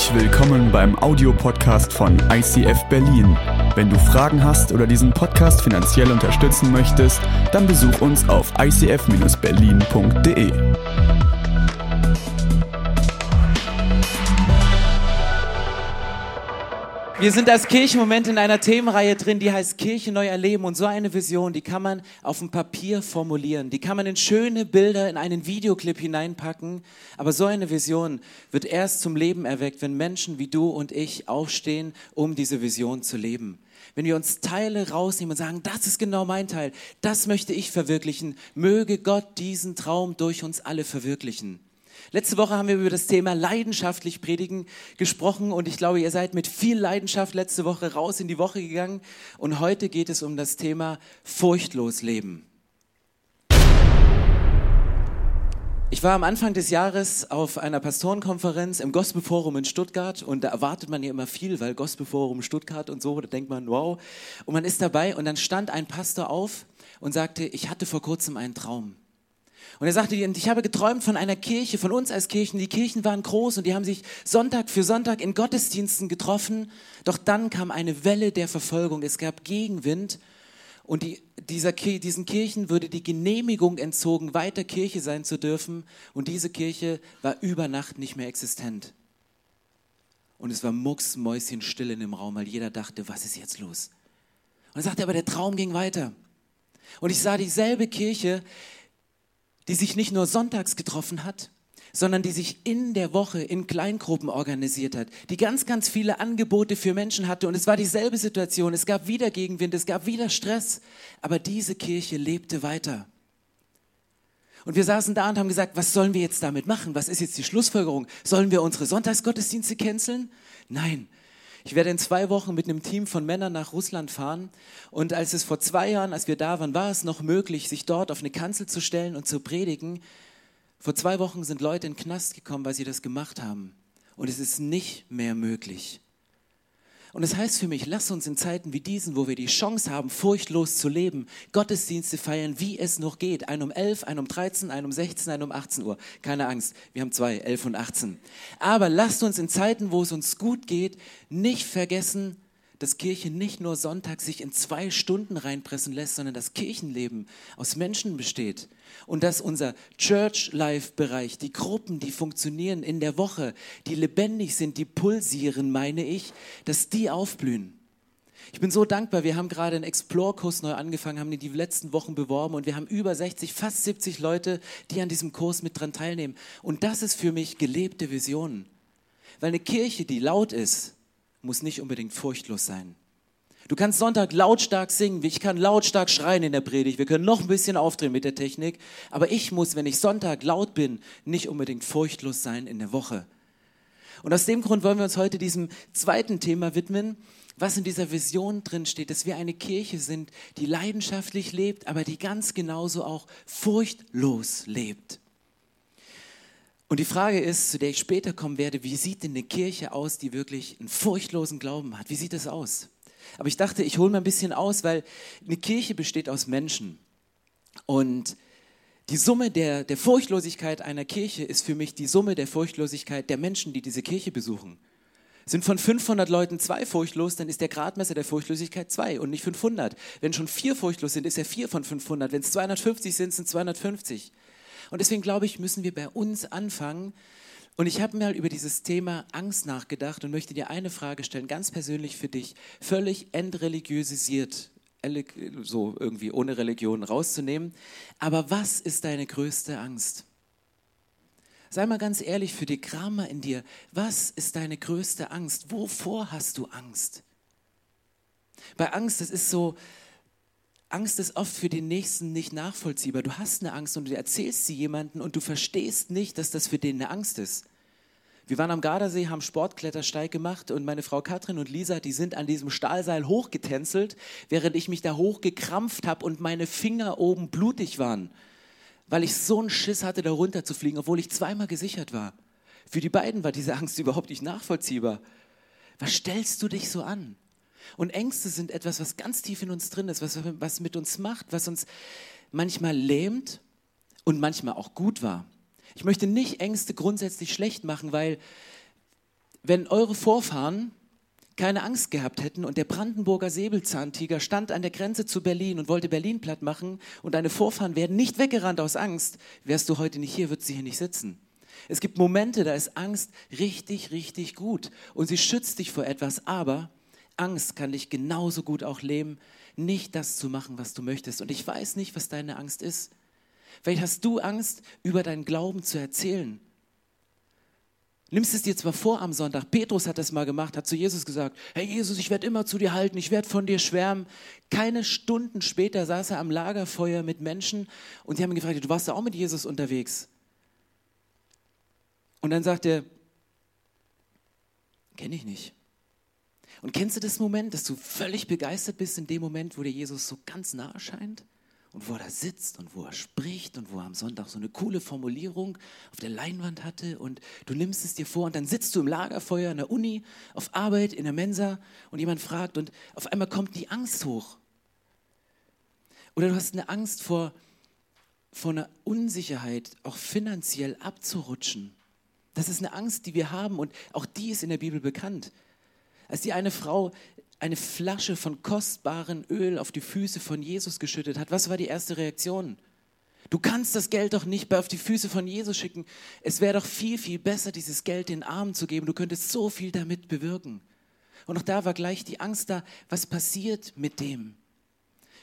Herzlich willkommen beim Audiopodcast von ICF Berlin. Wenn du Fragen hast oder diesen Podcast finanziell unterstützen möchtest, dann besuch uns auf icf-berlin.de. Wir sind als Kirchenmoment in einer Themenreihe drin, die heißt Kirche neu erleben. Und so eine Vision, die kann man auf dem Papier formulieren. Die kann man in schöne Bilder in einen Videoclip hineinpacken. Aber so eine Vision wird erst zum Leben erweckt, wenn Menschen wie du und ich aufstehen, um diese Vision zu leben. Wenn wir uns Teile rausnehmen und sagen, das ist genau mein Teil, das möchte ich verwirklichen, möge Gott diesen Traum durch uns alle verwirklichen. Letzte Woche haben wir über das Thema leidenschaftlich predigen gesprochen und ich glaube, ihr seid mit viel Leidenschaft letzte Woche raus in die Woche gegangen und heute geht es um das Thema furchtlos leben. Ich war am Anfang des Jahres auf einer Pastorenkonferenz im Gospelforum in Stuttgart und da erwartet man ja immer viel, weil Gospelforum Stuttgart und so, da denkt man, wow. Und man ist dabei und dann stand ein Pastor auf und sagte, ich hatte vor kurzem einen Traum. Und er sagte, ich habe geträumt von einer Kirche, von uns als Kirchen. Die Kirchen waren groß und die haben sich Sonntag für Sonntag in Gottesdiensten getroffen. Doch dann kam eine Welle der Verfolgung. Es gab Gegenwind. Und die, dieser, diesen Kirchen würde die Genehmigung entzogen, weiter Kirche sein zu dürfen. Und diese Kirche war über Nacht nicht mehr existent. Und es war mucksmäuschenstill in dem Raum, weil jeder dachte, was ist jetzt los? Und er sagte, aber der Traum ging weiter. Und ich sah dieselbe Kirche, die sich nicht nur sonntags getroffen hat, sondern die sich in der Woche in Kleingruppen organisiert hat, die ganz, ganz viele Angebote für Menschen hatte. Und es war dieselbe Situation. Es gab wieder Gegenwind, es gab wieder Stress. Aber diese Kirche lebte weiter. Und wir saßen da und haben gesagt, was sollen wir jetzt damit machen? Was ist jetzt die Schlussfolgerung? Sollen wir unsere Sonntagsgottesdienste canceln? Nein, ich werde in zwei Wochen mit einem Team von Männern nach Russland fahren. Und als es vor zwei Jahren, als wir da waren, war es noch möglich, sich dort auf eine Kanzel zu stellen und zu predigen. Vor zwei Wochen sind Leute in den Knast gekommen, weil sie das gemacht haben. Und es ist nicht mehr möglich. Und das heißt für mich, lass uns in Zeiten wie diesen, wo wir die Chance haben, furchtlos zu leben, Gottesdienste feiern, wie es noch geht. Ein um 11, ein um 13, ein um 16, ein um 18 Uhr. Keine Angst, wir haben zwei, 11 und 18. Aber lasst uns in Zeiten, wo es uns gut geht, nicht vergessen, dass Kirche nicht nur Sonntag sich in zwei Stunden reinpressen lässt, sondern das Kirchenleben aus Menschen besteht. Und dass unser Church-Life-Bereich, die Gruppen, die funktionieren in der Woche, die lebendig sind, die pulsieren, meine ich, dass die aufblühen. Ich bin so dankbar. Wir haben gerade einen Explore-Kurs neu angefangen, haben ihn die letzten Wochen beworben und wir haben über 60, fast 70 Leute, die an diesem Kurs mit dran teilnehmen. Und das ist für mich gelebte Vision. Weil eine Kirche, die laut ist, muss nicht unbedingt furchtlos sein. Du kannst Sonntag lautstark singen, ich kann lautstark schreien in der Predigt, wir können noch ein bisschen aufdrehen mit der Technik, aber ich muss, wenn ich Sonntag laut bin, nicht unbedingt furchtlos sein in der Woche. Und aus dem Grund wollen wir uns heute diesem zweiten Thema widmen, was in dieser Vision drin steht, dass wir eine Kirche sind, die leidenschaftlich lebt, aber die ganz genauso auch furchtlos lebt. Und die Frage ist, zu der ich später kommen werde, wie sieht denn eine Kirche aus, die wirklich einen furchtlosen Glauben hat? Wie sieht das aus? Aber ich dachte, ich hole mal ein bisschen aus, weil eine Kirche besteht aus Menschen. Und die Summe der, der Furchtlosigkeit einer Kirche ist für mich die Summe der Furchtlosigkeit der Menschen, die diese Kirche besuchen. Sind von 500 Leuten zwei furchtlos, dann ist der Gradmesser der Furchtlosigkeit zwei und nicht 500. Wenn schon vier furchtlos sind, ist er vier von 500. Wenn es 250 sind, sind es 250. Und deswegen glaube ich, müssen wir bei uns anfangen. Und ich habe mal über dieses Thema Angst nachgedacht und möchte dir eine Frage stellen, ganz persönlich für dich, völlig entreligiosisiert, so irgendwie ohne Religion rauszunehmen. Aber was ist deine größte Angst? Sei mal ganz ehrlich für dich, kram mal in dir. Was ist deine größte Angst? Wovor hast du Angst? Bei Angst, das ist so, Angst ist oft für den Nächsten nicht nachvollziehbar. Du hast eine Angst und du erzählst sie jemandem und du verstehst nicht, dass das für den eine Angst ist. Wir waren am Gardasee, haben Sportklettersteig gemacht und meine Frau Katrin und Lisa, die sind an diesem Stahlseil hochgetänzelt, während ich mich da hochgekrampft habe und meine Finger oben blutig waren, weil ich so einen Schiss hatte, da runter zu fliegen, obwohl ich zweimal gesichert war. Für die beiden war diese Angst überhaupt nicht nachvollziehbar. Was stellst du dich so an? Und Ängste sind etwas, was ganz tief in uns drin ist, was, was mit uns macht, was uns manchmal lähmt und manchmal auch gut war. Ich möchte nicht Ängste grundsätzlich schlecht machen, weil wenn eure Vorfahren keine Angst gehabt hätten und der Brandenburger Säbelzahntiger stand an der Grenze zu Berlin und wollte Berlin platt machen und deine Vorfahren wären nicht weggerannt aus Angst, wärst du heute nicht hier, würdest du hier nicht sitzen. Es gibt Momente, da ist Angst richtig, richtig gut und sie schützt dich vor etwas, aber Angst kann dich genauso gut auch lähmen, nicht das zu machen, was du möchtest. Und ich weiß nicht, was deine Angst ist. Vielleicht hast du Angst, über deinen Glauben zu erzählen. Nimmst es dir zwar vor am Sonntag, Petrus hat das mal gemacht, hat zu Jesus gesagt, Herr Jesus, ich werde immer zu dir halten, ich werde von dir schwärmen. Keine Stunden später saß er am Lagerfeuer mit Menschen und die haben ihn gefragt, du warst da auch mit Jesus unterwegs. Und dann sagt er, kenne ich nicht. Und kennst du das Moment, dass du völlig begeistert bist in dem Moment, wo dir Jesus so ganz nah erscheint? Und wo er da sitzt und wo er spricht und wo er am Sonntag so eine coole Formulierung auf der Leinwand hatte und du nimmst es dir vor und dann sitzt du im Lagerfeuer in der Uni, auf Arbeit, in der Mensa und jemand fragt und auf einmal kommt die Angst hoch. Oder du hast eine Angst vor, vor einer Unsicherheit, auch finanziell abzurutschen. Das ist eine Angst, die wir haben und auch die ist in der Bibel bekannt. Als die eine Frau eine Flasche von kostbarem Öl auf die Füße von Jesus geschüttet hat, was war die erste Reaktion? Du kannst das Geld doch nicht auf die Füße von Jesus schicken. Es wäre doch viel, viel besser, dieses Geld den Armen zu geben. Du könntest so viel damit bewirken. Und auch da war gleich die Angst da, was passiert mit dem?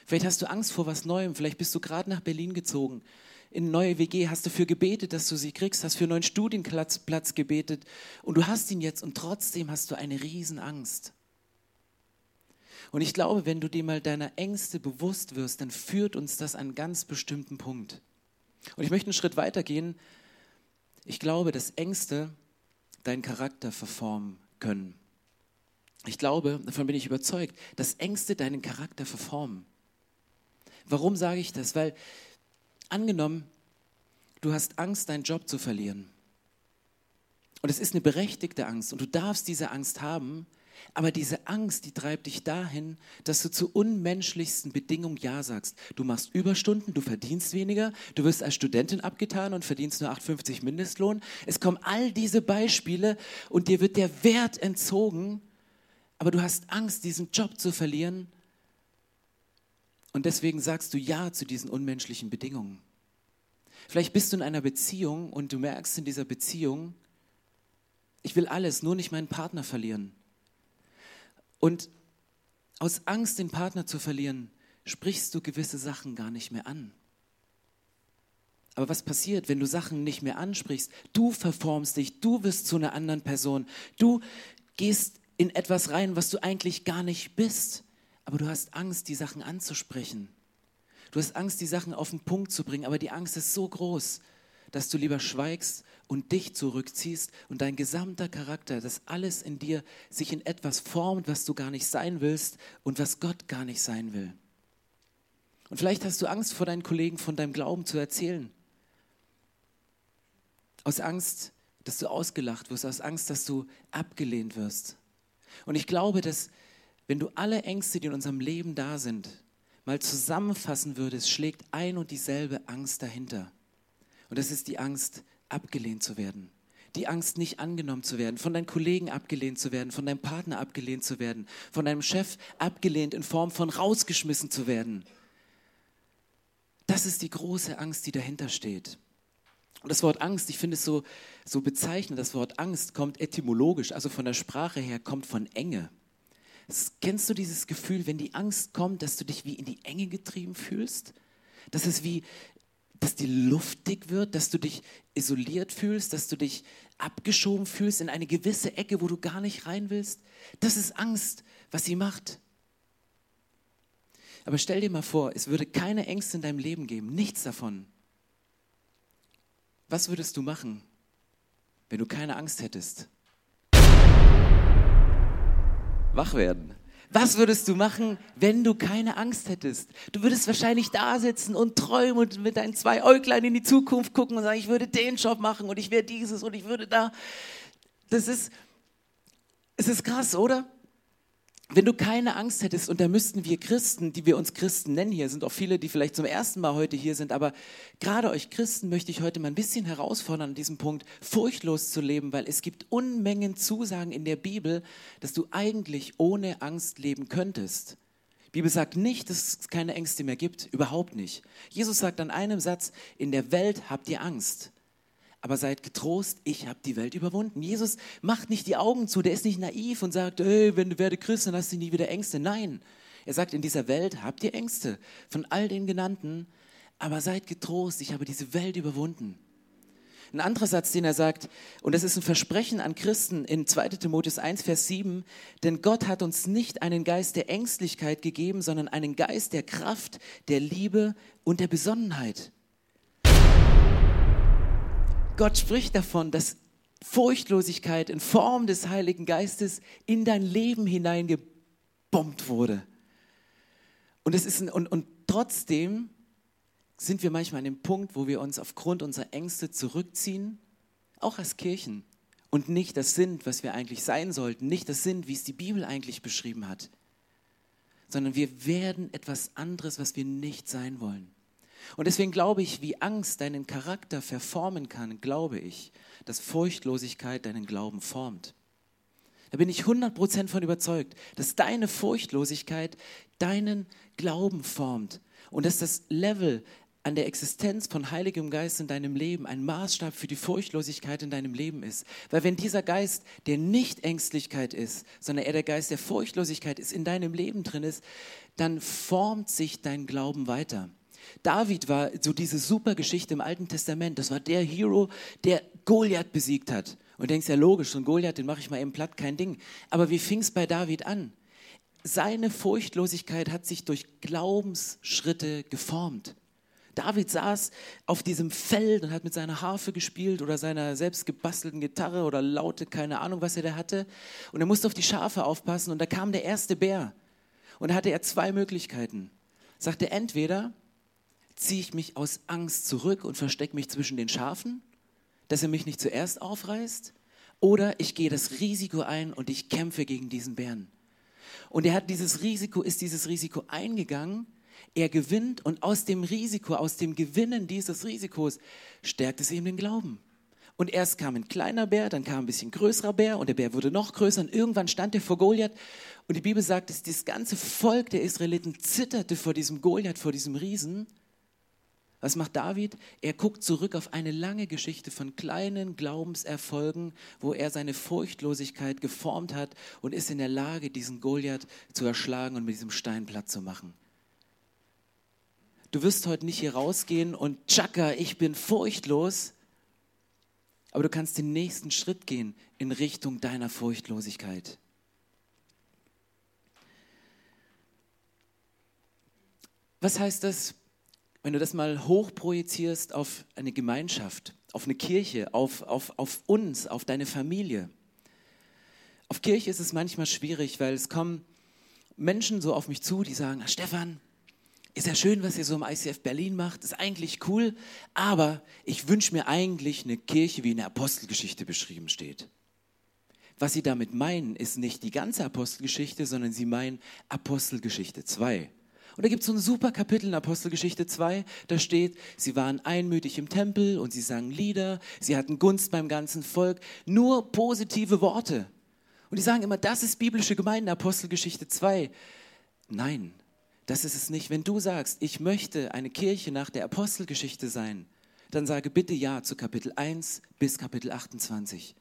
Vielleicht hast du Angst vor was Neuem, vielleicht bist du gerade nach Berlin gezogen, in eine neue WG, hast dafür gebetet, dass du sie kriegst, hast für einen neuen Studienplatz Platz gebetet und du hast ihn jetzt und trotzdem hast du eine Riesenangst. Und ich glaube, wenn du dir mal deiner Ängste bewusst wirst, dann führt uns das an einen ganz bestimmten Punkt. Und ich möchte einen Schritt weiter gehen. Ich glaube, dass Ängste deinen Charakter verformen können. Ich glaube, davon bin ich überzeugt, dass Ängste deinen Charakter verformen. Warum sage ich das? Weil angenommen, du hast Angst, deinen Job zu verlieren. Und es ist eine berechtigte Angst und du darfst diese Angst haben, aber diese Angst, die treibt dich dahin, dass du zu unmenschlichsten Bedingungen Ja sagst. Du machst Überstunden, du verdienst weniger, du wirst als Studentin abgetan und verdienst nur 8,50 Mindestlohn. Es kommen all diese Beispiele und dir wird der Wert entzogen, aber du hast Angst, diesen Job zu verlieren. Und deswegen sagst du Ja zu diesen unmenschlichen Bedingungen. Vielleicht bist du in einer Beziehung und du merkst in dieser Beziehung, ich will alles, nur nicht meinen Partner verlieren. Und aus Angst, den Partner zu verlieren, sprichst du gewisse Sachen gar nicht mehr an. Aber was passiert, wenn du Sachen nicht mehr ansprichst? Du verformst dich, du wirst zu einer anderen Person, du gehst in etwas rein, was du eigentlich gar nicht bist, aber du hast Angst, die Sachen anzusprechen. Du hast Angst, die Sachen auf den Punkt zu bringen, aber die Angst ist so groß, dass du lieber schweigst und dich zurückziehst und dein gesamter Charakter, dass alles in dir sich in etwas formt, was du gar nicht sein willst und was Gott gar nicht sein will. Und vielleicht hast du Angst vor deinen Kollegen von deinem Glauben zu erzählen. Aus Angst, dass du ausgelacht wirst, aus Angst, dass du abgelehnt wirst. Und ich glaube, dass wenn du alle Ängste, die in unserem Leben da sind, mal zusammenfassen würdest, schlägt ein und dieselbe Angst dahinter. Und das ist die Angst, abgelehnt zu werden. Die Angst, nicht angenommen zu werden, von deinen Kollegen abgelehnt zu werden, von deinem Partner abgelehnt zu werden, von deinem Chef abgelehnt in Form von rausgeschmissen zu werden. Das ist die große Angst, die dahinter steht. Und das Wort Angst, ich finde es so, so bezeichnend, das Wort Angst kommt etymologisch, also von der Sprache her, kommt von Enge. Kennst du dieses Gefühl, wenn die Angst kommt, dass du dich wie in die Enge getrieben fühlst? Dass es wie, dass die Luft dick wird, dass du dich isoliert fühlst, dass du dich abgeschoben fühlst in eine gewisse Ecke, wo du gar nicht rein willst. Das ist Angst, was sie macht. Aber stell dir mal vor, es würde keine Ängste in deinem Leben geben, nichts davon. Was würdest du machen, wenn du keine Angst hättest? Wach werden. Was würdest du machen, wenn du keine Angst hättest? Du würdest wahrscheinlich da sitzen und träumen und mit deinen zwei Äuglein in die Zukunft gucken und sagen, ich würde den Job machen und ich wäre dieses und ich würde da. Das ist, es ist krass, oder? Wenn du keine Angst hättest, und da müssten wir Christen, die wir uns Christen nennen hier, sind auch viele, die vielleicht zum ersten Mal heute hier sind, aber gerade euch Christen möchte ich heute mal ein bisschen herausfordern, an diesem Punkt furchtlos zu leben, weil es gibt Unmengen Zusagen in der Bibel, dass du eigentlich ohne Angst leben könntest. Die Bibel sagt nicht, dass es keine Ängste mehr gibt, überhaupt nicht. Jesus sagt an einem Satz, in der Welt habt ihr Angst aber seid getrost, ich habe die Welt überwunden. Jesus macht nicht die Augen zu, der ist nicht naiv und sagt, hey, wenn du werde Christ, dann hast du nie wieder Ängste. Nein, er sagt, in dieser Welt habt ihr Ängste von all den genannten, aber seid getrost, ich habe diese Welt überwunden. Ein anderer Satz, den er sagt, und das ist ein Versprechen an Christen in 2 Timotheus 1, Vers 7, denn Gott hat uns nicht einen Geist der Ängstlichkeit gegeben, sondern einen Geist der Kraft, der Liebe und der Besonnenheit. Gott spricht davon, dass Furchtlosigkeit in Form des Heiligen Geistes in dein Leben hineingebombt wurde. Und, es ist ein, und, und trotzdem sind wir manchmal an dem Punkt, wo wir uns aufgrund unserer Ängste zurückziehen, auch als Kirchen, und nicht das sind, was wir eigentlich sein sollten, nicht das sind, wie es die Bibel eigentlich beschrieben hat, sondern wir werden etwas anderes, was wir nicht sein wollen. Und deswegen glaube ich, wie Angst deinen Charakter verformen kann, glaube ich, dass Furchtlosigkeit deinen Glauben formt. Da bin ich 100% von überzeugt, dass deine Furchtlosigkeit deinen Glauben formt und dass das Level an der Existenz von Heiligem Geist in deinem Leben ein Maßstab für die Furchtlosigkeit in deinem Leben ist. Weil wenn dieser Geist, der nicht Ängstlichkeit ist, sondern er der Geist der Furchtlosigkeit ist, in deinem Leben drin ist, dann formt sich dein Glauben weiter. David war so diese super Geschichte im Alten Testament. Das war der Hero, der Goliath besiegt hat. Und du denkst ja logisch, so ein Goliath, den mache ich mal eben platt, kein Ding. Aber wie fing es bei David an? Seine Furchtlosigkeit hat sich durch Glaubensschritte geformt. David saß auf diesem Feld und hat mit seiner Harfe gespielt oder seiner selbst gebastelten Gitarre oder Laute, keine Ahnung, was er da hatte. Und er musste auf die Schafe aufpassen und da kam der erste Bär. Und da hatte er zwei Möglichkeiten. Sagte entweder, ziehe ich mich aus Angst zurück und verstecke mich zwischen den Schafen, dass er mich nicht zuerst aufreißt, oder ich gehe das Risiko ein und ich kämpfe gegen diesen Bären. Und er hat dieses Risiko, ist dieses Risiko eingegangen, er gewinnt und aus dem Risiko, aus dem Gewinnen dieses Risikos stärkt es ihm den Glauben. Und erst kam ein kleiner Bär, dann kam ein bisschen größerer Bär und der Bär wurde noch größer und irgendwann stand er vor Goliath. Und die Bibel sagt, dass das ganze Volk der Israeliten zitterte vor diesem Goliath, vor diesem Riesen. Was macht David? Er guckt zurück auf eine lange Geschichte von kleinen Glaubenserfolgen, wo er seine Furchtlosigkeit geformt hat und ist in der Lage, diesen Goliath zu erschlagen und mit diesem Stein platt zu machen. Du wirst heute nicht hier rausgehen und tschakka, ich bin furchtlos, aber du kannst den nächsten Schritt gehen in Richtung deiner Furchtlosigkeit. Was heißt das? Wenn du das mal hochprojizierst auf eine Gemeinschaft, auf eine Kirche, auf, auf, auf uns, auf deine Familie. Auf Kirche ist es manchmal schwierig, weil es kommen Menschen so auf mich zu, die sagen, ah, Stefan, ist ja schön, was ihr so im ICF Berlin macht, ist eigentlich cool, aber ich wünsche mir eigentlich eine Kirche, wie in der Apostelgeschichte beschrieben steht. Was sie damit meinen, ist nicht die ganze Apostelgeschichte, sondern sie meinen Apostelgeschichte 2. Und da gibt es so ein super Kapitel in Apostelgeschichte 2, da steht, sie waren einmütig im Tempel und sie sangen Lieder, sie hatten Gunst beim ganzen Volk, nur positive Worte. Und die sagen immer, das ist biblische Gemeinde, Apostelgeschichte 2. Nein, das ist es nicht. Wenn du sagst, ich möchte eine Kirche nach der Apostelgeschichte sein, dann sage bitte Ja zu Kapitel 1 bis Kapitel 28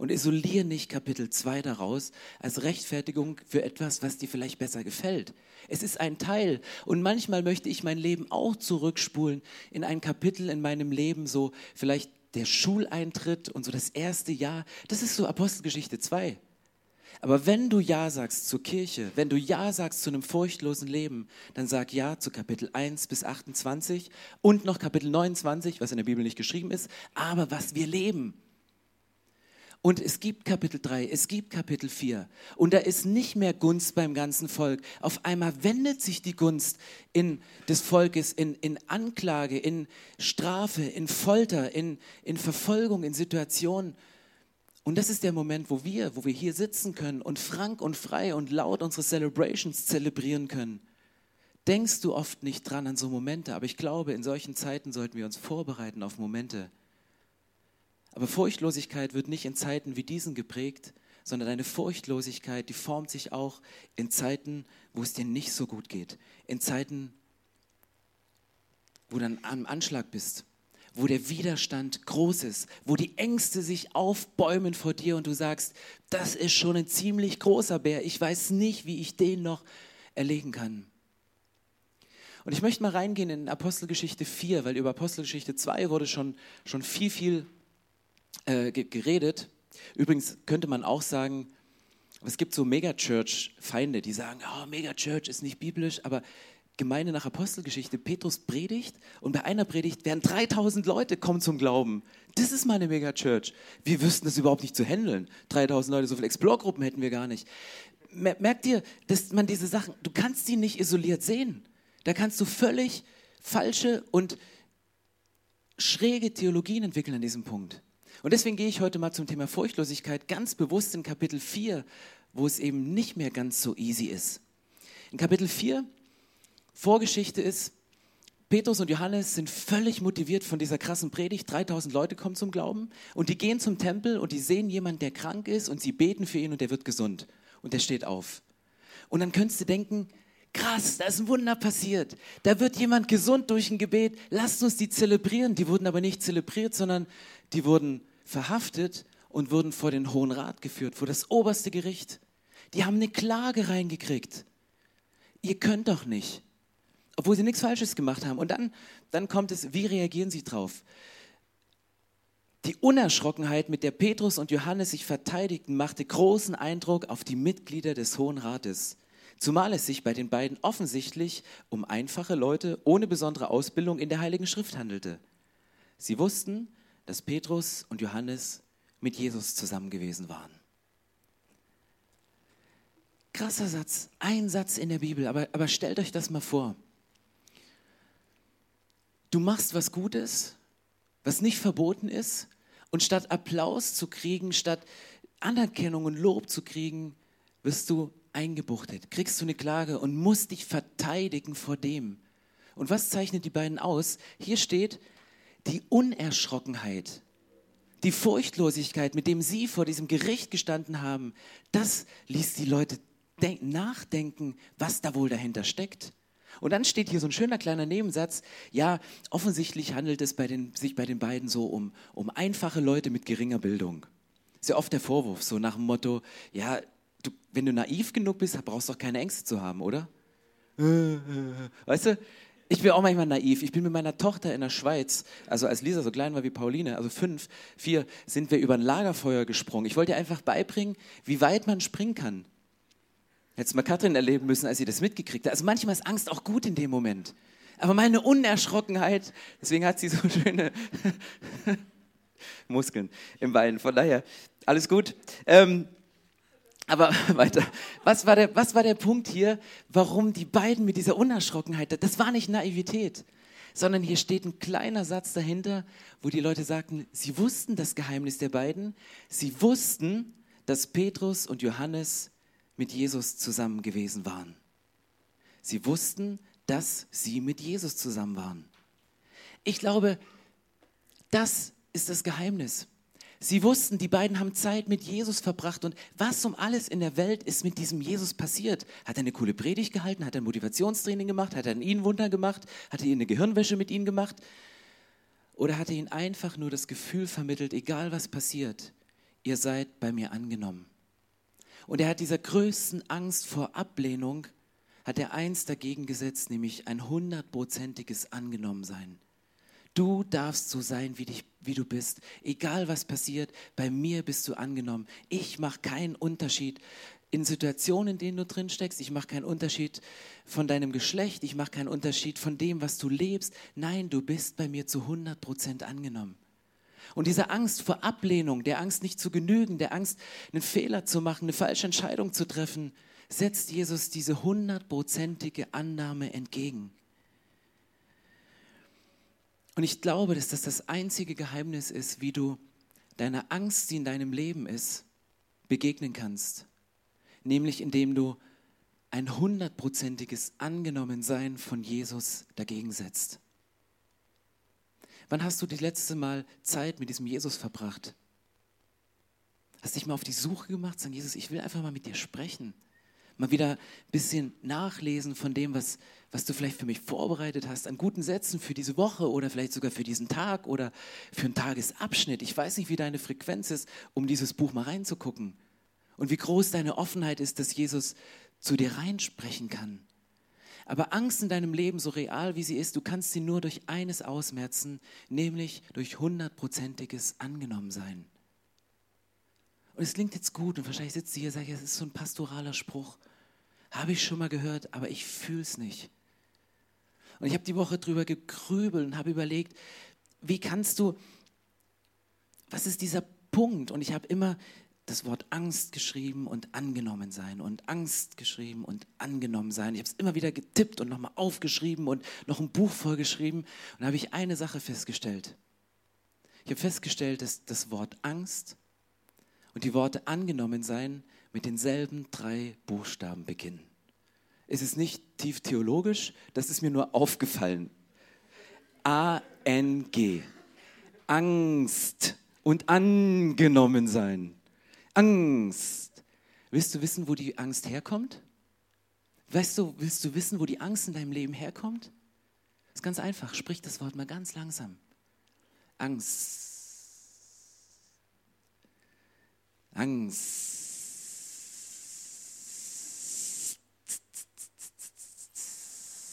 und isoliere nicht Kapitel 2 daraus als Rechtfertigung für etwas, was dir vielleicht besser gefällt. Es ist ein Teil und manchmal möchte ich mein Leben auch zurückspulen in ein Kapitel in meinem Leben, so vielleicht der Schuleintritt und so das erste Jahr. Das ist so Apostelgeschichte 2. Aber wenn du Ja sagst zur Kirche, wenn du Ja sagst zu einem furchtlosen Leben, dann sag Ja zu Kapitel 1 bis 28 und noch Kapitel 29, was in der Bibel nicht geschrieben ist, aber was wir leben. Und es gibt Kapitel 3, es gibt Kapitel 4. Und da ist nicht mehr Gunst beim ganzen Volk. Auf einmal wendet sich die Gunst in, des Volkes in, in Anklage, in Strafe, in Folter, in, in Verfolgung, in Situationen. Und das ist der Moment, wo wir, wo wir hier sitzen können und frank und frei und laut unsere Celebrations zelebrieren können. Denkst du oft nicht dran an so Momente, aber ich glaube, in solchen Zeiten sollten wir uns vorbereiten auf Momente. Aber Furchtlosigkeit wird nicht in Zeiten wie diesen geprägt, sondern deine Furchtlosigkeit, die formt sich auch in Zeiten, wo es dir nicht so gut geht, in Zeiten, wo du dann am Anschlag bist, wo der Widerstand groß ist, wo die Ängste sich aufbäumen vor dir und du sagst, das ist schon ein ziemlich großer Bär, ich weiß nicht, wie ich den noch erlegen kann. Und ich möchte mal reingehen in Apostelgeschichte 4, weil über Apostelgeschichte 2 wurde schon, schon viel, viel äh, geredet. Übrigens könnte man auch sagen, es gibt so Megachurch-Feinde, die sagen, oh, Megachurch ist nicht biblisch, aber Gemeinde nach Apostelgeschichte, Petrus predigt und bei einer Predigt werden 3000 Leute kommen zum Glauben. Das ist meine Megachurch. Wir wüssten das überhaupt nicht zu handeln. 3000 Leute, so viele Explore-Gruppen hätten wir gar nicht. Merkt ihr, dass man diese Sachen, du kannst sie nicht isoliert sehen. Da kannst du völlig falsche und schräge Theologien entwickeln an diesem Punkt. Und deswegen gehe ich heute mal zum Thema Furchtlosigkeit ganz bewusst in Kapitel 4, wo es eben nicht mehr ganz so easy ist. In Kapitel 4, Vorgeschichte ist, Petrus und Johannes sind völlig motiviert von dieser krassen Predigt. 3000 Leute kommen zum Glauben und die gehen zum Tempel und die sehen jemanden, der krank ist und sie beten für ihn und der wird gesund und der steht auf. Und dann könntest du denken, krass, da ist ein Wunder passiert. Da wird jemand gesund durch ein Gebet. Lasst uns die zelebrieren. Die wurden aber nicht zelebriert, sondern die wurden verhaftet und wurden vor den Hohen Rat geführt, vor das oberste Gericht. Die haben eine Klage reingekriegt. Ihr könnt doch nicht. Obwohl sie nichts Falsches gemacht haben. Und dann, dann kommt es, wie reagieren sie drauf? Die Unerschrockenheit, mit der Petrus und Johannes sich verteidigten, machte großen Eindruck auf die Mitglieder des Hohen Rates. Zumal es sich bei den beiden offensichtlich um einfache Leute ohne besondere Ausbildung in der Heiligen Schrift handelte. Sie wussten, dass Petrus und Johannes mit Jesus zusammen gewesen waren. Krasser Satz, ein Satz in der Bibel, aber, aber stellt euch das mal vor. Du machst was Gutes, was nicht verboten ist, und statt Applaus zu kriegen, statt Anerkennung und Lob zu kriegen, wirst du eingebuchtet, kriegst du eine Klage und musst dich verteidigen vor dem. Und was zeichnet die beiden aus? Hier steht, die Unerschrockenheit, die Furchtlosigkeit, mit dem sie vor diesem Gericht gestanden haben, das ließ die Leute nachdenken, was da wohl dahinter steckt. Und dann steht hier so ein schöner kleiner Nebensatz, ja, offensichtlich handelt es bei den, sich bei den beiden so um, um einfache Leute mit geringer Bildung. Sehr oft der Vorwurf, so nach dem Motto, ja, du, wenn du naiv genug bist, brauchst du doch keine Ängste zu haben, oder? Weißt du, ich bin auch manchmal naiv. Ich bin mit meiner Tochter in der Schweiz, also als Lisa so klein war wie Pauline, also fünf, vier, sind wir über ein Lagerfeuer gesprungen. Ich wollte ihr einfach beibringen, wie weit man springen kann. Hättest mal Katrin erleben müssen, als sie das mitgekriegt hat. Also manchmal ist Angst auch gut in dem Moment. Aber meine Unerschrockenheit, deswegen hat sie so schöne Muskeln im Bein. Von daher, alles gut. Ähm, aber weiter. Was war, der, was war der Punkt hier, warum die beiden mit dieser Unerschrockenheit, das war nicht Naivität, sondern hier steht ein kleiner Satz dahinter, wo die Leute sagten, sie wussten das Geheimnis der beiden, sie wussten, dass Petrus und Johannes mit Jesus zusammen gewesen waren. Sie wussten, dass sie mit Jesus zusammen waren. Ich glaube, das ist das Geheimnis. Sie wussten, die beiden haben Zeit mit Jesus verbracht und was um alles in der Welt ist mit diesem Jesus passiert? Hat er eine coole Predigt gehalten? Hat er ein Motivationstraining gemacht? Hat er ein ihnen Wunder gemacht? Hat er ihnen eine Gehirnwäsche mit ihnen gemacht? Oder hat er ihnen einfach nur das Gefühl vermittelt, egal was passiert, ihr seid bei mir angenommen? Und er hat dieser größten Angst vor Ablehnung, hat er eins dagegen gesetzt, nämlich ein hundertprozentiges Angenommensein. Du darfst so sein, wie, dich, wie du bist. Egal was passiert, bei mir bist du angenommen. Ich mache keinen Unterschied in Situationen, in denen du drin steckst. Ich mache keinen Unterschied von deinem Geschlecht. Ich mache keinen Unterschied von dem, was du lebst. Nein, du bist bei mir zu 100 Prozent angenommen. Und diese Angst vor Ablehnung, der Angst nicht zu genügen, der Angst, einen Fehler zu machen, eine falsche Entscheidung zu treffen, setzt Jesus diese hundertprozentige Annahme entgegen. Und ich glaube, dass das das einzige Geheimnis ist, wie du deiner Angst, die in deinem Leben ist, begegnen kannst. Nämlich indem du ein hundertprozentiges Angenommensein von Jesus dagegen setzt. Wann hast du das letzte Mal Zeit mit diesem Jesus verbracht? Hast dich mal auf die Suche gemacht, sagen, Jesus, ich will einfach mal mit dir sprechen. Mal wieder ein bisschen nachlesen von dem, was, was du vielleicht für mich vorbereitet hast, an guten Sätzen für diese Woche oder vielleicht sogar für diesen Tag oder für einen Tagesabschnitt. Ich weiß nicht, wie deine Frequenz ist, um dieses Buch mal reinzugucken. Und wie groß deine Offenheit ist, dass Jesus zu dir reinsprechen kann. Aber Angst in deinem Leben, so real wie sie ist, du kannst sie nur durch eines ausmerzen, nämlich durch hundertprozentiges Angenommensein. Und es klingt jetzt gut und wahrscheinlich sitzt sie hier und sagt, es ist so ein pastoraler Spruch. Habe ich schon mal gehört, aber ich fühle es nicht. Und ich habe die Woche drüber gegrübelt und habe überlegt, wie kannst du, was ist dieser Punkt? Und ich habe immer das Wort Angst geschrieben und angenommen sein und Angst geschrieben und angenommen sein. Ich habe es immer wieder getippt und nochmal aufgeschrieben und noch ein Buch vollgeschrieben. Und da habe ich eine Sache festgestellt. Ich habe festgestellt, dass das Wort Angst und die Worte angenommen sein mit denselben drei Buchstaben beginnen. Es ist nicht tief theologisch, das ist mir nur aufgefallen. A-N-G. Angst und angenommen sein. Angst. Willst du wissen, wo die Angst herkommt? Weißt du, willst du wissen, wo die Angst in deinem Leben herkommt? Das ist ganz einfach. Sprich das Wort mal ganz langsam. Angst. Angst.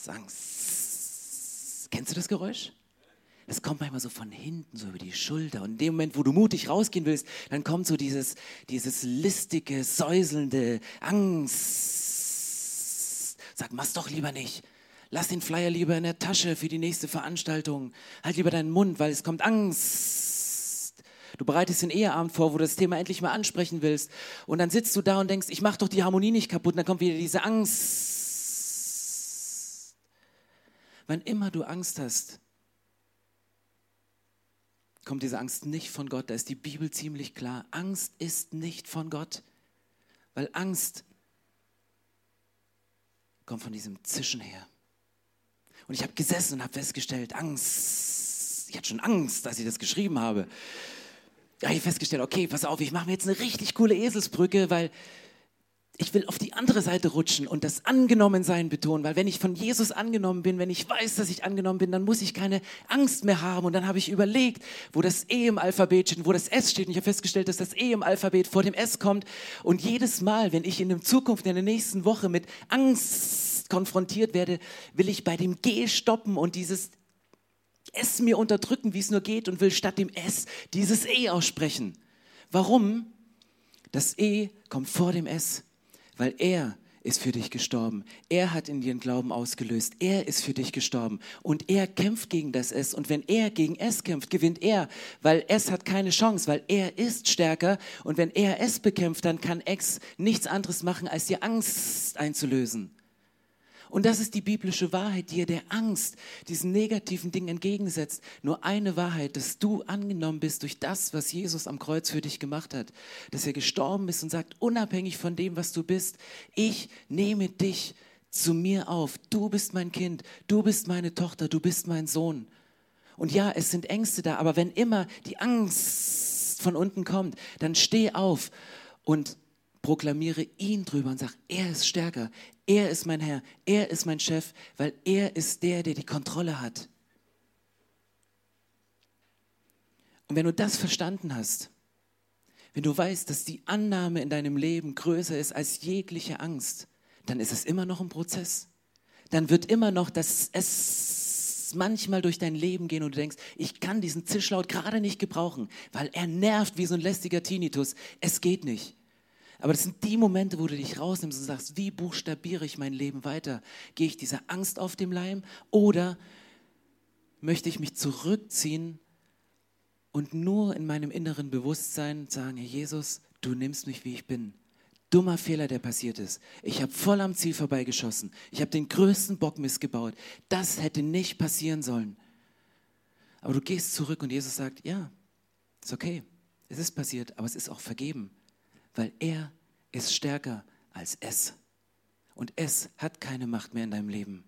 Angst. Kennst du das Geräusch? Es kommt manchmal so von hinten, so über die Schulter. Und in dem Moment, wo du mutig rausgehen willst, dann kommt so dieses, dieses listige, säuselnde Angst. Sag, mach's doch lieber nicht. Lass den Flyer lieber in der Tasche für die nächste Veranstaltung. Halt lieber deinen Mund, weil es kommt Angst. Du bereitest den Eheabend vor, wo du das Thema endlich mal ansprechen willst. Und dann sitzt du da und denkst, ich mach doch die Harmonie nicht kaputt. Und dann kommt wieder diese Angst. Wann immer du Angst hast, kommt diese Angst nicht von Gott. Da ist die Bibel ziemlich klar. Angst ist nicht von Gott, weil Angst kommt von diesem Zischen her. Und ich habe gesessen und habe festgestellt, Angst, ich hatte schon Angst, dass ich das geschrieben habe. Da habe ich festgestellt, okay, pass auf, ich mache mir jetzt eine richtig coole Eselsbrücke, weil ich will auf die andere Seite rutschen und das Angenommensein betonen, weil wenn ich von Jesus angenommen bin, wenn ich weiß, dass ich angenommen bin, dann muss ich keine Angst mehr haben. Und dann habe ich überlegt, wo das E im Alphabet steht, wo das S steht. Und ich habe festgestellt, dass das E im Alphabet vor dem S kommt. Und jedes Mal, wenn ich in der Zukunft, in der nächsten Woche mit Angst konfrontiert werde, will ich bei dem G stoppen und dieses S mir unterdrücken, wie es nur geht, und will statt dem S dieses E aussprechen. Warum? Das E kommt vor dem S weil er ist für dich gestorben. Er hat in dir den Glauben ausgelöst. Er ist für dich gestorben. Und er kämpft gegen das S. Und wenn er gegen S kämpft, gewinnt er, weil S hat keine Chance, weil er ist stärker. Und wenn er S bekämpft, dann kann X nichts anderes machen, als dir Angst einzulösen. Und das ist die biblische Wahrheit, die er der Angst, diesen negativen Dingen entgegensetzt. Nur eine Wahrheit, dass du angenommen bist durch das, was Jesus am Kreuz für dich gemacht hat. Dass er gestorben ist und sagt, unabhängig von dem, was du bist, ich nehme dich zu mir auf. Du bist mein Kind, du bist meine Tochter, du bist mein Sohn. Und ja, es sind Ängste da, aber wenn immer die Angst von unten kommt, dann steh auf und proklamiere ihn drüber und sag, er ist stärker, er ist mein Herr, er ist mein Chef, weil er ist der, der die Kontrolle hat. Und wenn du das verstanden hast, wenn du weißt, dass die Annahme in deinem Leben größer ist als jegliche Angst, dann ist es immer noch ein Prozess. Dann wird immer noch das es manchmal durch dein Leben gehen und du denkst, ich kann diesen Zischlaut gerade nicht gebrauchen, weil er nervt wie so ein lästiger Tinnitus. Es geht nicht. Aber das sind die Momente, wo du dich rausnimmst und sagst, wie buchstabiere ich mein Leben weiter? Gehe ich dieser Angst auf dem Leim oder möchte ich mich zurückziehen und nur in meinem inneren Bewusstsein sagen, Jesus, du nimmst mich, wie ich bin. Dummer Fehler, der passiert ist. Ich habe voll am Ziel vorbeigeschossen. Ich habe den größten Bock missgebaut. Das hätte nicht passieren sollen. Aber du gehst zurück und Jesus sagt, ja, ist okay. Es ist passiert, aber es ist auch vergeben, weil er ist stärker als es. Und es hat keine Macht mehr in deinem Leben.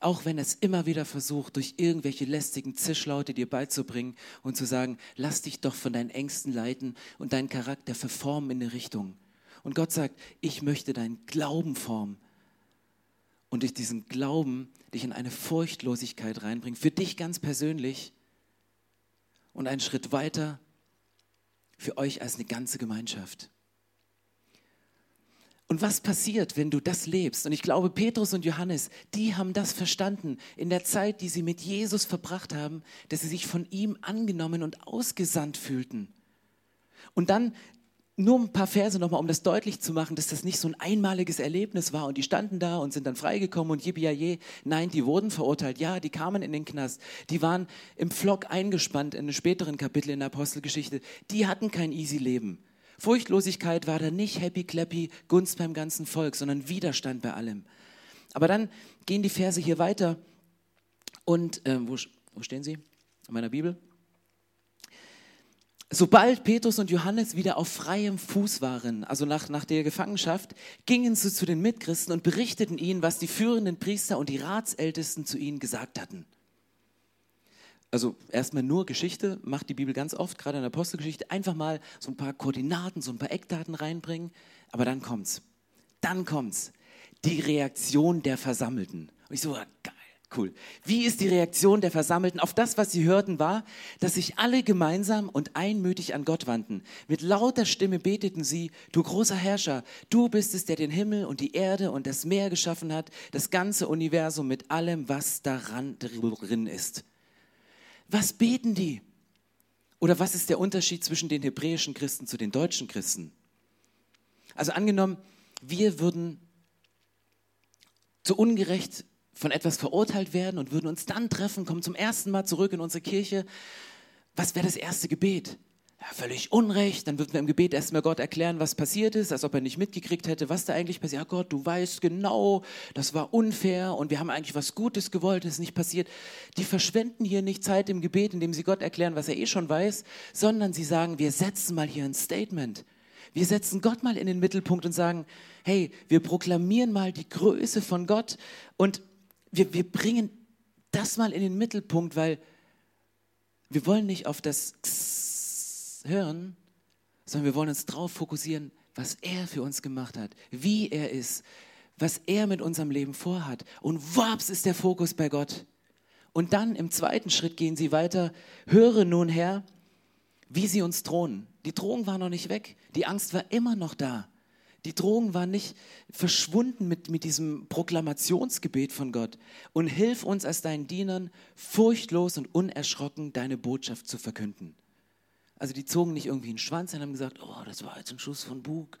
Auch wenn es immer wieder versucht, durch irgendwelche lästigen Zischlaute dir beizubringen und zu sagen, lass dich doch von deinen Ängsten leiten und deinen Charakter verformen in eine Richtung. Und Gott sagt, ich möchte deinen Glauben formen und durch diesen Glauben dich in eine Furchtlosigkeit reinbringen, für dich ganz persönlich und einen Schritt weiter für euch als eine ganze Gemeinschaft. Und was passiert, wenn du das lebst? Und ich glaube, Petrus und Johannes, die haben das verstanden in der Zeit, die sie mit Jesus verbracht haben, dass sie sich von ihm angenommen und ausgesandt fühlten. Und dann nur ein paar Verse nochmal, um das deutlich zu machen, dass das nicht so ein einmaliges Erlebnis war und die standen da und sind dann freigekommen und je. Nein, die wurden verurteilt. Ja, die kamen in den Knast. Die waren im Flock eingespannt in einem späteren Kapitel in der Apostelgeschichte. Die hatten kein easy Leben. Furchtlosigkeit war da nicht happy clappy, Gunst beim ganzen Volk, sondern Widerstand bei allem. Aber dann gehen die Verse hier weiter und äh, wo, wo stehen sie? In meiner Bibel? Sobald Petrus und Johannes wieder auf freiem Fuß waren, also nach, nach der Gefangenschaft, gingen sie zu den Mitchristen und berichteten ihnen, was die führenden Priester und die Ratsältesten zu ihnen gesagt hatten. Also erstmal nur Geschichte, macht die Bibel ganz oft, gerade in der Apostelgeschichte, einfach mal so ein paar Koordinaten, so ein paar Eckdaten reinbringen, aber dann kommt's. Dann kommt's. Die Reaktion der Versammelten. Und ich so, geil Cool. Wie ist die Reaktion der Versammelten auf das, was sie hörten, war, dass sich alle gemeinsam und einmütig an Gott wandten. Mit lauter Stimme beteten sie, du großer Herrscher, du bist es, der den Himmel und die Erde und das Meer geschaffen hat, das ganze Universum mit allem, was daran drin ist. Was beten die? Oder was ist der Unterschied zwischen den hebräischen Christen zu den deutschen Christen? Also angenommen, wir würden zu Ungerecht von etwas verurteilt werden und würden uns dann treffen, kommen zum ersten Mal zurück in unsere Kirche, was wäre das erste Gebet? Ja, völlig Unrecht. Dann würden wir im Gebet erstmal Gott erklären, was passiert ist, als ob er nicht mitgekriegt hätte, was da eigentlich passiert. Ja, Gott, du weißt genau, das war unfair und wir haben eigentlich was Gutes gewollt, das ist nicht passiert. Die verschwenden hier nicht Zeit im Gebet, indem sie Gott erklären, was er eh schon weiß, sondern sie sagen, wir setzen mal hier ein Statement. Wir setzen Gott mal in den Mittelpunkt und sagen, hey, wir proklamieren mal die Größe von Gott und wir, wir bringen das mal in den Mittelpunkt, weil wir wollen nicht auf das X hören, sondern wir wollen uns darauf fokussieren, was er für uns gemacht hat, wie er ist, was er mit unserem Leben vorhat. Und waps ist der Fokus bei Gott. Und dann im zweiten Schritt gehen sie weiter, höre nun Herr, wie sie uns drohen. Die Drohung war noch nicht weg, die Angst war immer noch da. Die Drohung war nicht verschwunden mit, mit diesem Proklamationsgebet von Gott. Und hilf uns als deinen Dienern, furchtlos und unerschrocken deine Botschaft zu verkünden. Also die zogen nicht irgendwie einen Schwanz und haben gesagt, oh, das war jetzt ein Schuss von Bug,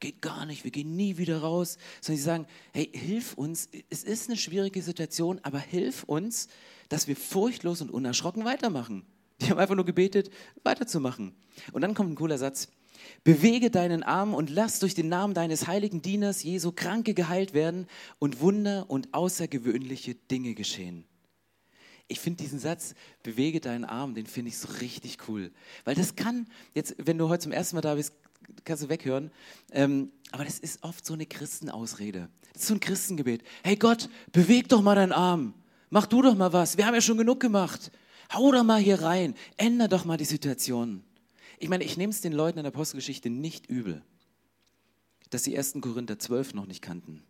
geht gar nicht, wir gehen nie wieder raus. Sondern sie sagen, hey, hilf uns, es ist eine schwierige Situation, aber hilf uns, dass wir furchtlos und unerschrocken weitermachen. Die haben einfach nur gebetet, weiterzumachen. Und dann kommt ein cooler Satz. Bewege deinen Arm und lass durch den Namen deines heiligen Dieners Jesu Kranke geheilt werden und Wunder und außergewöhnliche Dinge geschehen. Ich finde diesen Satz, bewege deinen Arm, den finde ich so richtig cool. Weil das kann, jetzt, wenn du heute zum ersten Mal da bist, kannst du weghören, ähm, aber das ist oft so eine Christenausrede. Das ist so ein Christengebet. Hey Gott, beweg doch mal deinen Arm. Mach du doch mal was. Wir haben ja schon genug gemacht. Hau doch mal hier rein. Änder doch mal die Situation. Ich meine, ich nehme es den Leuten in der Apostelgeschichte nicht übel, dass sie 1. Korinther 12 noch nicht kannten.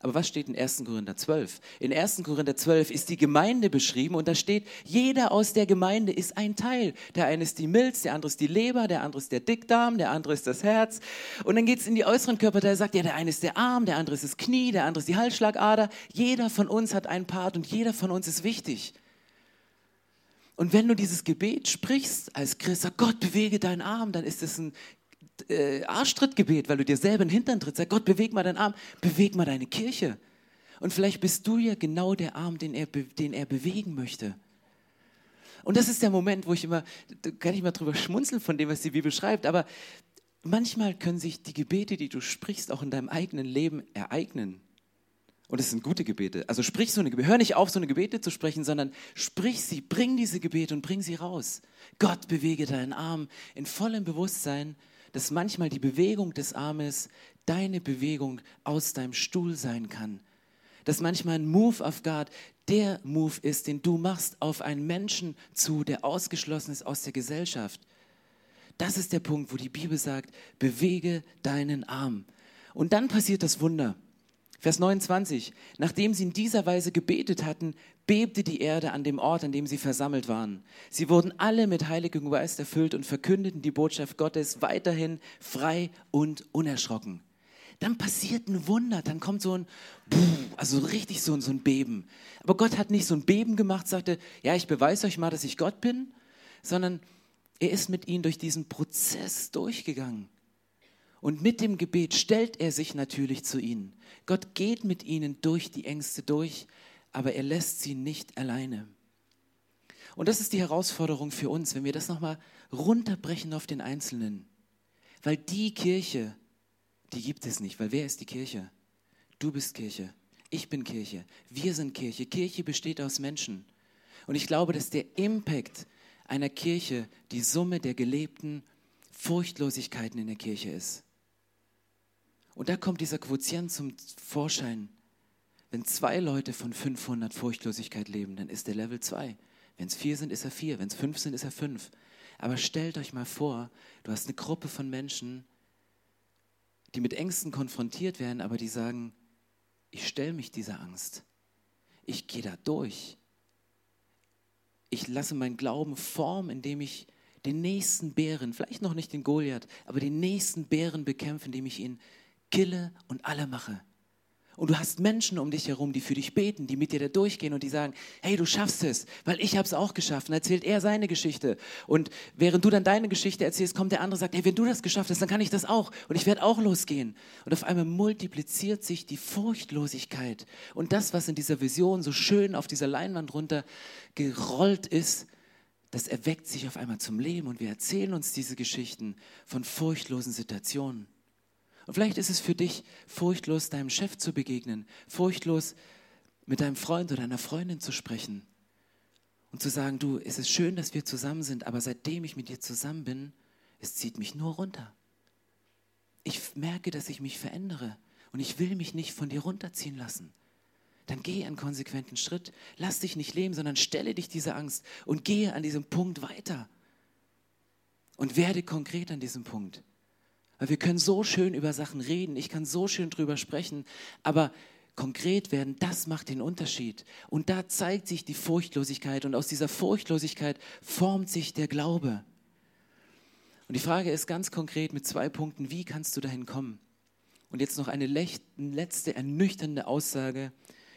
Aber was steht in 1. Korinther 12? In 1. Korinther 12 ist die Gemeinde beschrieben und da steht, jeder aus der Gemeinde ist ein Teil. Der eine ist die Milz, der andere ist die Leber, der andere ist der Dickdarm, der andere ist das Herz. Und dann geht es in die äußeren Körper, da sagt ja, der eine ist der Arm, der andere ist das Knie, der andere ist die Halsschlagader. Jeder von uns hat einen Part und jeder von uns ist wichtig. Und wenn du dieses Gebet sprichst als Christ, sag Gott, bewege deinen Arm, dann ist es ein äh, Arschtrittgebet, weil du dir selber in den Hintern trittst. Sag Gott, beweg mal deinen Arm, beweg mal deine Kirche. Und vielleicht bist du ja genau der Arm, den er, den er bewegen möchte. Und das ist der Moment, wo ich immer, da kann ich mal drüber schmunzeln von dem, was die Bibel schreibt, aber manchmal können sich die Gebete, die du sprichst, auch in deinem eigenen Leben ereignen. Und es sind gute Gebete. Also sprich so eine Gebete. Hör nicht auf, so eine Gebete zu sprechen, sondern sprich sie, bring diese Gebete und bring sie raus. Gott bewege deinen Arm in vollem Bewusstsein, dass manchmal die Bewegung des Armes deine Bewegung aus deinem Stuhl sein kann. Dass manchmal ein Move of God der Move ist, den du machst auf einen Menschen zu, der ausgeschlossen ist aus der Gesellschaft. Das ist der Punkt, wo die Bibel sagt, bewege deinen Arm. Und dann passiert das Wunder. Vers 29. Nachdem sie in dieser Weise gebetet hatten, bebte die Erde an dem Ort, an dem sie versammelt waren. Sie wurden alle mit Heiligem Geist erfüllt und verkündeten die Botschaft Gottes weiterhin frei und unerschrocken. Dann passiert ein Wunder, dann kommt so ein, also richtig so ein, so ein Beben. Aber Gott hat nicht so ein Beben gemacht, sagte, ja, ich beweise euch mal, dass ich Gott bin, sondern er ist mit ihnen durch diesen Prozess durchgegangen. Und mit dem Gebet stellt er sich natürlich zu ihnen. Gott geht mit ihnen durch die Ängste durch, aber er lässt sie nicht alleine. Und das ist die Herausforderung für uns, wenn wir das nochmal runterbrechen auf den Einzelnen. Weil die Kirche, die gibt es nicht, weil wer ist die Kirche? Du bist Kirche, ich bin Kirche, wir sind Kirche. Kirche besteht aus Menschen. Und ich glaube, dass der Impact einer Kirche die Summe der gelebten Furchtlosigkeiten in der Kirche ist. Und da kommt dieser Quotient zum Vorschein. Wenn zwei Leute von 500 Furchtlosigkeit leben, dann ist der Level 2. Wenn es vier sind, ist er vier. Wenn es fünf sind, ist er fünf. Aber stellt euch mal vor, du hast eine Gruppe von Menschen, die mit Ängsten konfrontiert werden, aber die sagen, ich stelle mich dieser Angst. Ich gehe da durch. Ich lasse meinen Glauben formen, indem ich den nächsten Bären, vielleicht noch nicht den Goliath, aber den nächsten Bären bekämpfe, indem ich ihn kille und alle mache. Und du hast Menschen um dich herum, die für dich beten, die mit dir da durchgehen und die sagen, hey, du schaffst es, weil ich habe es auch geschafft. Und erzählt er seine Geschichte. Und während du dann deine Geschichte erzählst, kommt der andere und sagt, hey, wenn du das geschafft hast, dann kann ich das auch. Und ich werde auch losgehen. Und auf einmal multipliziert sich die Furchtlosigkeit. Und das, was in dieser Vision so schön auf dieser Leinwand runtergerollt ist, das erweckt sich auf einmal zum Leben. Und wir erzählen uns diese Geschichten von furchtlosen Situationen. Und vielleicht ist es für dich furchtlos, deinem Chef zu begegnen, furchtlos mit deinem Freund oder deiner Freundin zu sprechen und zu sagen, du, es ist schön, dass wir zusammen sind, aber seitdem ich mit dir zusammen bin, es zieht mich nur runter. Ich merke, dass ich mich verändere und ich will mich nicht von dir runterziehen lassen. Dann geh einen konsequenten Schritt. Lass dich nicht leben, sondern stelle dich dieser Angst und gehe an diesem Punkt weiter. Und werde konkret an diesem Punkt. Weil wir können so schön über Sachen reden, ich kann so schön drüber sprechen, aber konkret werden, das macht den Unterschied. Und da zeigt sich die Furchtlosigkeit und aus dieser Furchtlosigkeit formt sich der Glaube. Und die Frage ist ganz konkret mit zwei Punkten, wie kannst du dahin kommen? Und jetzt noch eine letzte ernüchternde Aussage.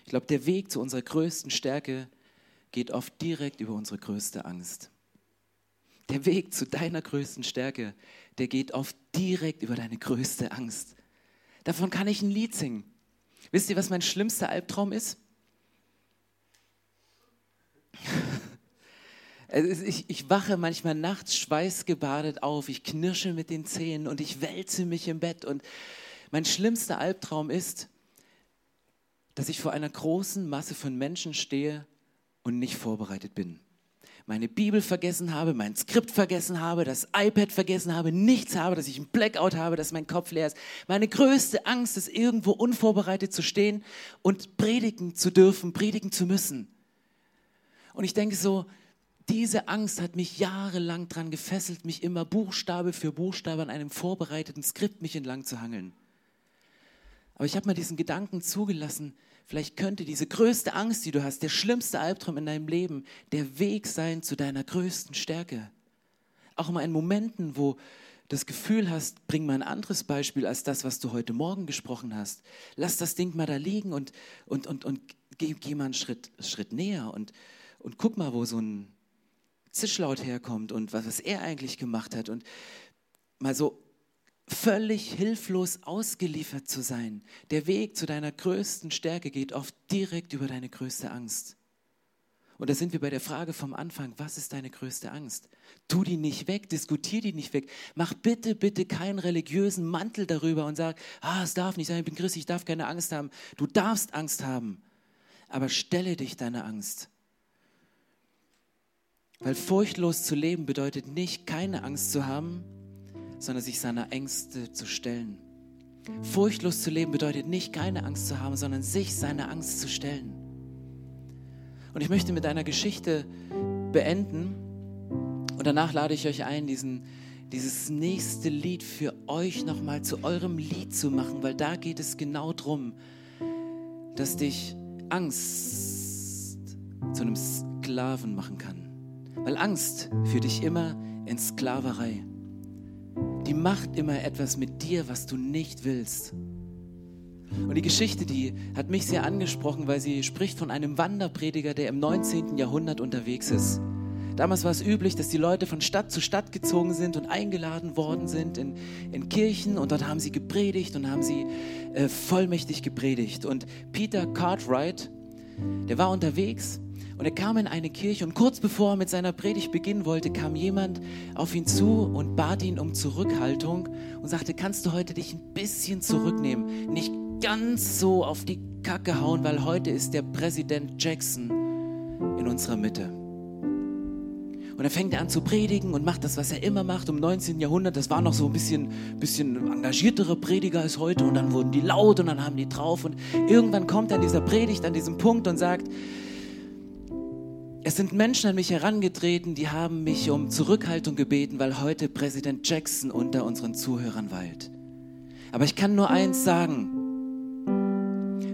Ich glaube, der Weg zu unserer größten Stärke geht oft direkt über unsere größte Angst. Der Weg zu deiner größten Stärke, der geht oft direkt über deine größte Angst. Davon kann ich ein Lied singen. Wisst ihr, was mein schlimmster Albtraum ist? Ich, ich, wache manchmal nachts schweißgebadet auf, ich knirsche mit den Zähnen und ich wälze mich im Bett. Und mein schlimmster Albtraum ist, dass ich vor einer großen Masse von Menschen stehe und nicht vorbereitet bin meine Bibel vergessen habe, mein Skript vergessen habe, das iPad vergessen habe, nichts habe, dass ich einen Blackout habe, dass mein Kopf leer ist. Meine größte Angst ist, irgendwo unvorbereitet zu stehen und predigen zu dürfen, predigen zu müssen. Und ich denke so, diese Angst hat mich jahrelang daran gefesselt, mich immer Buchstabe für Buchstabe an einem vorbereiteten Skript mich entlang zu hangeln. Aber ich habe mal diesen Gedanken zugelassen, Vielleicht könnte diese größte Angst, die du hast, der schlimmste Albtraum in deinem Leben, der Weg sein zu deiner größten Stärke. Auch mal in Momenten, wo das Gefühl hast, bring mal ein anderes Beispiel als das, was du heute Morgen gesprochen hast. Lass das Ding mal da liegen und, und, und, und geh, geh mal einen Schritt, Schritt näher und, und guck mal, wo so ein Zischlaut herkommt und was, was er eigentlich gemacht hat. Und mal so völlig hilflos ausgeliefert zu sein. Der Weg zu deiner größten Stärke geht oft direkt über deine größte Angst. Und da sind wir bei der Frage vom Anfang, was ist deine größte Angst? Tu die nicht weg, diskutier die nicht weg. Mach bitte, bitte keinen religiösen Mantel darüber und sag, ah, es darf nicht sein, ich bin Christ, ich darf keine Angst haben. Du darfst Angst haben, aber stelle dich deiner Angst. Weil furchtlos zu leben bedeutet nicht, keine Angst zu haben, sondern sich seiner Ängste zu stellen. Furchtlos zu leben bedeutet nicht, keine Angst zu haben, sondern sich seiner Angst zu stellen. Und ich möchte mit einer Geschichte beenden und danach lade ich euch ein, diesen, dieses nächste Lied für euch nochmal zu eurem Lied zu machen, weil da geht es genau darum, dass dich Angst zu einem Sklaven machen kann. Weil Angst führt dich immer in Sklaverei. Die macht immer etwas mit dir, was du nicht willst. Und die Geschichte, die hat mich sehr angesprochen, weil sie spricht von einem Wanderprediger, der im 19. Jahrhundert unterwegs ist. Damals war es üblich, dass die Leute von Stadt zu Stadt gezogen sind und eingeladen worden sind in, in Kirchen und dort haben sie gepredigt und haben sie äh, vollmächtig gepredigt. Und Peter Cartwright, der war unterwegs und er kam in eine Kirche und kurz bevor er mit seiner Predigt beginnen wollte, kam jemand auf ihn zu und bat ihn um Zurückhaltung und sagte, kannst du heute dich ein bisschen zurücknehmen, nicht ganz so auf die Kacke hauen, weil heute ist der Präsident Jackson in unserer Mitte. Und dann fängt er an zu predigen und macht das, was er immer macht. Im 19. Jahrhundert, das war noch so ein bisschen, bisschen engagiertere Prediger als heute. Und dann wurden die laut und dann haben die drauf. Und irgendwann kommt er an dieser Predigt an diesem Punkt und sagt, es sind Menschen an mich herangetreten, die haben mich um Zurückhaltung gebeten, weil heute Präsident Jackson unter unseren Zuhörern weilt. Aber ich kann nur eins sagen.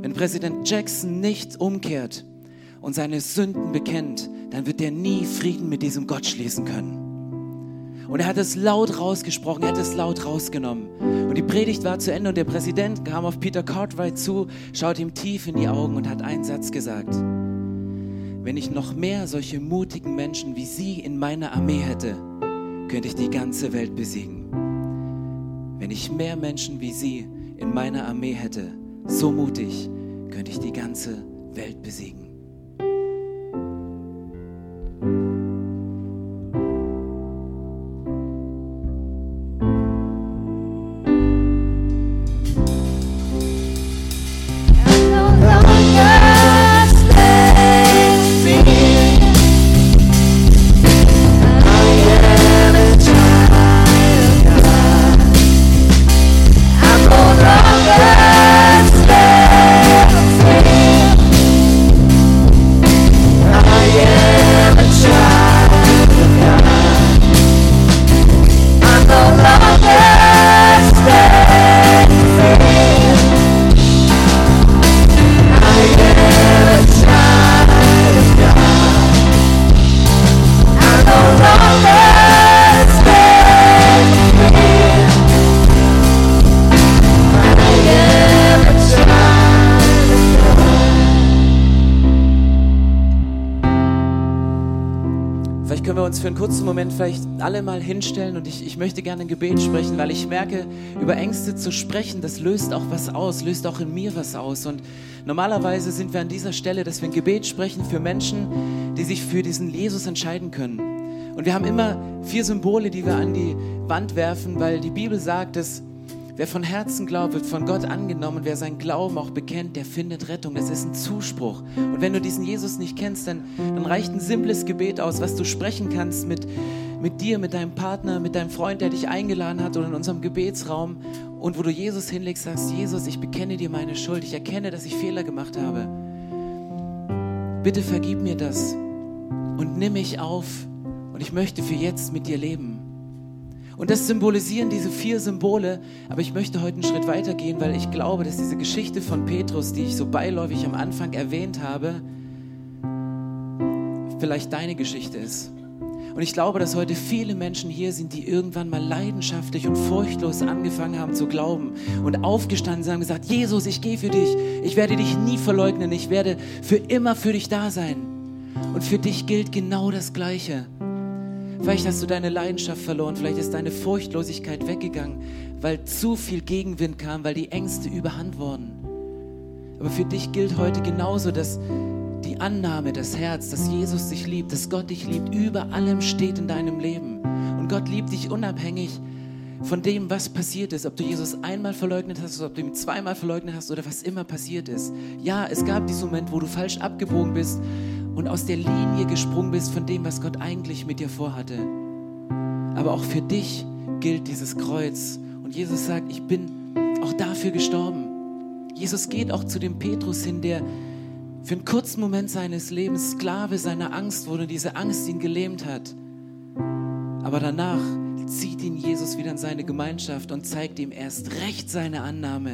Wenn Präsident Jackson nicht umkehrt und seine Sünden bekennt, dann wird er nie Frieden mit diesem Gott schließen können. Und er hat es laut rausgesprochen, er hat es laut rausgenommen. Und die Predigt war zu Ende und der Präsident kam auf Peter Cartwright zu, schaut ihm tief in die Augen und hat einen Satz gesagt wenn ich noch mehr solche mutigen Menschen wie Sie in meiner Armee hätte, könnte ich die ganze Welt besiegen. Wenn ich mehr Menschen wie Sie in meiner Armee hätte, so mutig, könnte ich die ganze Welt besiegen. Kurzen Moment vielleicht alle mal hinstellen und ich, ich möchte gerne ein Gebet sprechen, weil ich merke, über Ängste zu sprechen, das löst auch was aus, löst auch in mir was aus. Und normalerweise sind wir an dieser Stelle, dass wir ein Gebet sprechen für Menschen, die sich für diesen Jesus entscheiden können. Und wir haben immer vier Symbole, die wir an die Wand werfen, weil die Bibel sagt, dass Wer von Herzen glaubt, wird von Gott angenommen. Wer seinen Glauben auch bekennt, der findet Rettung. Das ist ein Zuspruch. Und wenn du diesen Jesus nicht kennst, dann, dann reicht ein simples Gebet aus, was du sprechen kannst mit, mit dir, mit deinem Partner, mit deinem Freund, der dich eingeladen hat oder in unserem Gebetsraum. Und wo du Jesus hinlegst, sagst, Jesus, ich bekenne dir meine Schuld. Ich erkenne, dass ich Fehler gemacht habe. Bitte vergib mir das und nimm mich auf. Und ich möchte für jetzt mit dir leben. Und das symbolisieren diese vier Symbole. Aber ich möchte heute einen Schritt weiter gehen, weil ich glaube, dass diese Geschichte von Petrus, die ich so beiläufig am Anfang erwähnt habe, vielleicht deine Geschichte ist. Und ich glaube, dass heute viele Menschen hier sind, die irgendwann mal leidenschaftlich und furchtlos angefangen haben zu glauben und aufgestanden sind und gesagt, Jesus, ich gehe für dich. Ich werde dich nie verleugnen. Ich werde für immer für dich da sein. Und für dich gilt genau das Gleiche. Vielleicht hast du deine Leidenschaft verloren, vielleicht ist deine Furchtlosigkeit weggegangen, weil zu viel Gegenwind kam, weil die Ängste überhand wurden. Aber für dich gilt heute genauso, dass die Annahme, das Herz, dass Jesus dich liebt, dass Gott dich liebt, über allem steht in deinem Leben. Und Gott liebt dich unabhängig von dem, was passiert ist, ob du Jesus einmal verleugnet hast, oder ob du ihn zweimal verleugnet hast oder was immer passiert ist. Ja, es gab diesen Moment, wo du falsch abgebogen bist und aus der Linie gesprungen bist von dem, was Gott eigentlich mit dir vorhatte. Aber auch für dich gilt dieses Kreuz. Und Jesus sagt, ich bin auch dafür gestorben. Jesus geht auch zu dem Petrus hin, der für einen kurzen Moment seines Lebens Sklave seiner Angst wurde, diese Angst ihn gelähmt hat. Aber danach zieht ihn Jesus wieder in seine Gemeinschaft und zeigt ihm erst recht seine Annahme,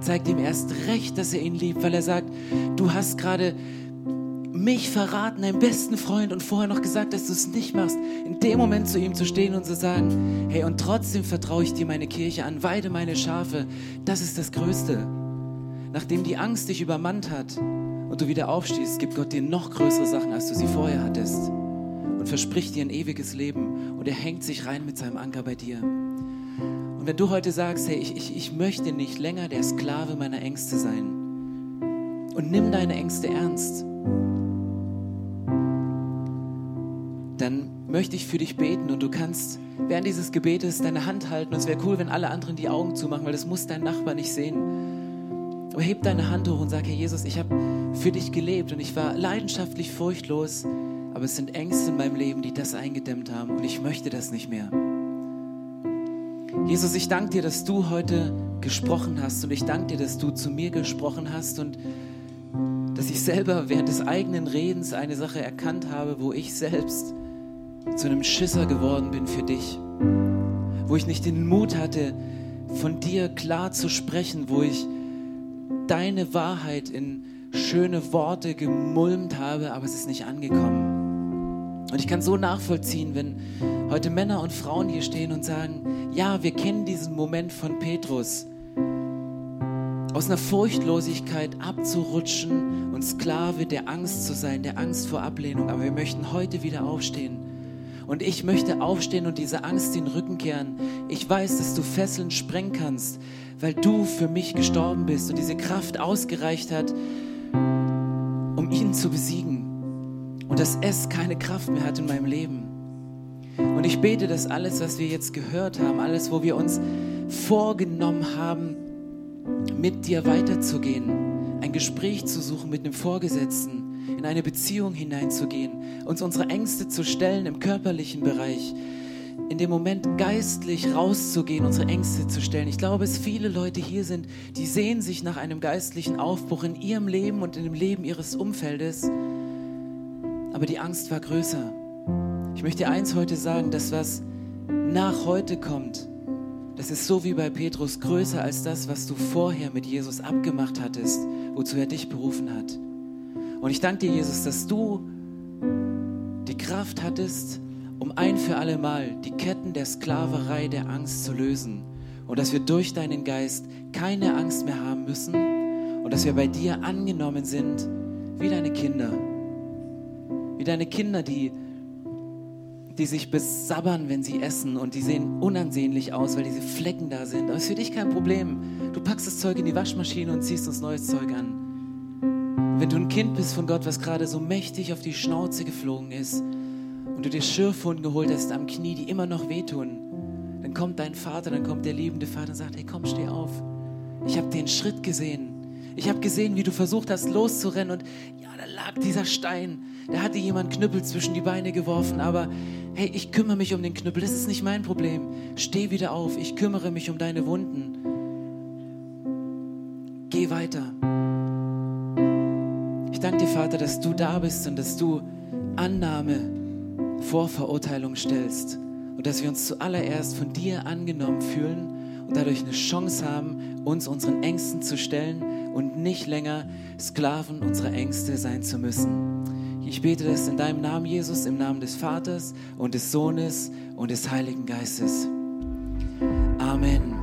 zeigt ihm erst recht, dass er ihn liebt, weil er sagt, du hast gerade mich verraten, deinen besten Freund, und vorher noch gesagt, dass du es nicht machst, in dem Moment zu ihm zu stehen und zu sagen, hey, und trotzdem vertraue ich dir meine Kirche an, weide meine Schafe, das ist das Größte. Nachdem die Angst dich übermannt hat und du wieder aufstehst, gibt Gott dir noch größere Sachen, als du sie vorher hattest und verspricht dir ein ewiges Leben und er hängt sich rein mit seinem Anker bei dir. Und wenn du heute sagst, hey, ich, ich, ich möchte nicht länger der Sklave meiner Ängste sein und nimm deine Ängste ernst, dann möchte ich für dich beten und du kannst während dieses Gebetes deine Hand halten. Und es wäre cool, wenn alle anderen die Augen zumachen, weil das muss dein Nachbar nicht sehen. Aber heb deine Hand hoch und sag, Herr Jesus, ich habe für dich gelebt und ich war leidenschaftlich furchtlos aber es sind Ängste in meinem Leben, die das eingedämmt haben und ich möchte das nicht mehr. Jesus, ich danke dir, dass du heute gesprochen hast und ich danke dir, dass du zu mir gesprochen hast und dass ich selber während des eigenen Redens eine Sache erkannt habe, wo ich selbst zu einem Schisser geworden bin für dich, wo ich nicht den Mut hatte, von dir klar zu sprechen, wo ich deine Wahrheit in schöne Worte gemulmt habe, aber es ist nicht angekommen. Und ich kann so nachvollziehen, wenn heute Männer und Frauen hier stehen und sagen, ja, wir kennen diesen Moment von Petrus, aus einer Furchtlosigkeit abzurutschen und Sklave der Angst zu sein, der Angst vor Ablehnung. Aber wir möchten heute wieder aufstehen. Und ich möchte aufstehen und diese Angst den Rücken kehren. Ich weiß, dass du Fesseln sprengen kannst, weil du für mich gestorben bist und diese Kraft ausgereicht hat, um ihn zu besiegen und dass es keine Kraft mehr hat in meinem Leben. Und ich bete, dass alles, was wir jetzt gehört haben, alles, wo wir uns vorgenommen haben, mit dir weiterzugehen, ein Gespräch zu suchen mit einem Vorgesetzten, in eine Beziehung hineinzugehen, uns unsere Ängste zu stellen im körperlichen Bereich, in dem Moment geistlich rauszugehen, unsere Ängste zu stellen. Ich glaube, es viele Leute hier sind, die sehen sich nach einem geistlichen Aufbruch in ihrem Leben und in dem Leben ihres Umfeldes aber die Angst war größer. Ich möchte eins heute sagen, das, was nach heute kommt, das ist so wie bei Petrus größer als das, was du vorher mit Jesus abgemacht hattest, wozu er dich berufen hat. Und ich danke dir, Jesus, dass du die Kraft hattest, um ein für alle Mal die Ketten der Sklaverei der Angst zu lösen. Und dass wir durch deinen Geist keine Angst mehr haben müssen und dass wir bei dir angenommen sind wie deine Kinder wie deine Kinder, die, die sich besabbern, wenn sie essen und die sehen unansehnlich aus, weil diese Flecken da sind. Aber es ist für dich kein Problem. Du packst das Zeug in die Waschmaschine und ziehst uns neues Zeug an. Wenn du ein Kind bist von Gott, was gerade so mächtig auf die Schnauze geflogen ist und du dir Schürfwunden geholt hast am Knie, die immer noch wehtun, dann kommt dein Vater, dann kommt der liebende Vater und sagt, hey komm, steh auf. Ich habe den Schritt gesehen. Ich habe gesehen, wie du versucht hast loszurennen und ja, da lag dieser Stein da hatte jemand Knüppel zwischen die Beine geworfen, aber hey, ich kümmere mich um den Knüppel, das ist nicht mein Problem. Steh wieder auf, ich kümmere mich um deine Wunden. Geh weiter. Ich danke dir, Vater, dass du da bist und dass du Annahme vor Verurteilung stellst und dass wir uns zuallererst von dir angenommen fühlen und dadurch eine Chance haben, uns unseren Ängsten zu stellen und nicht länger Sklaven unserer Ängste sein zu müssen. Ich bete das in deinem Namen, Jesus, im Namen des Vaters und des Sohnes und des Heiligen Geistes. Amen.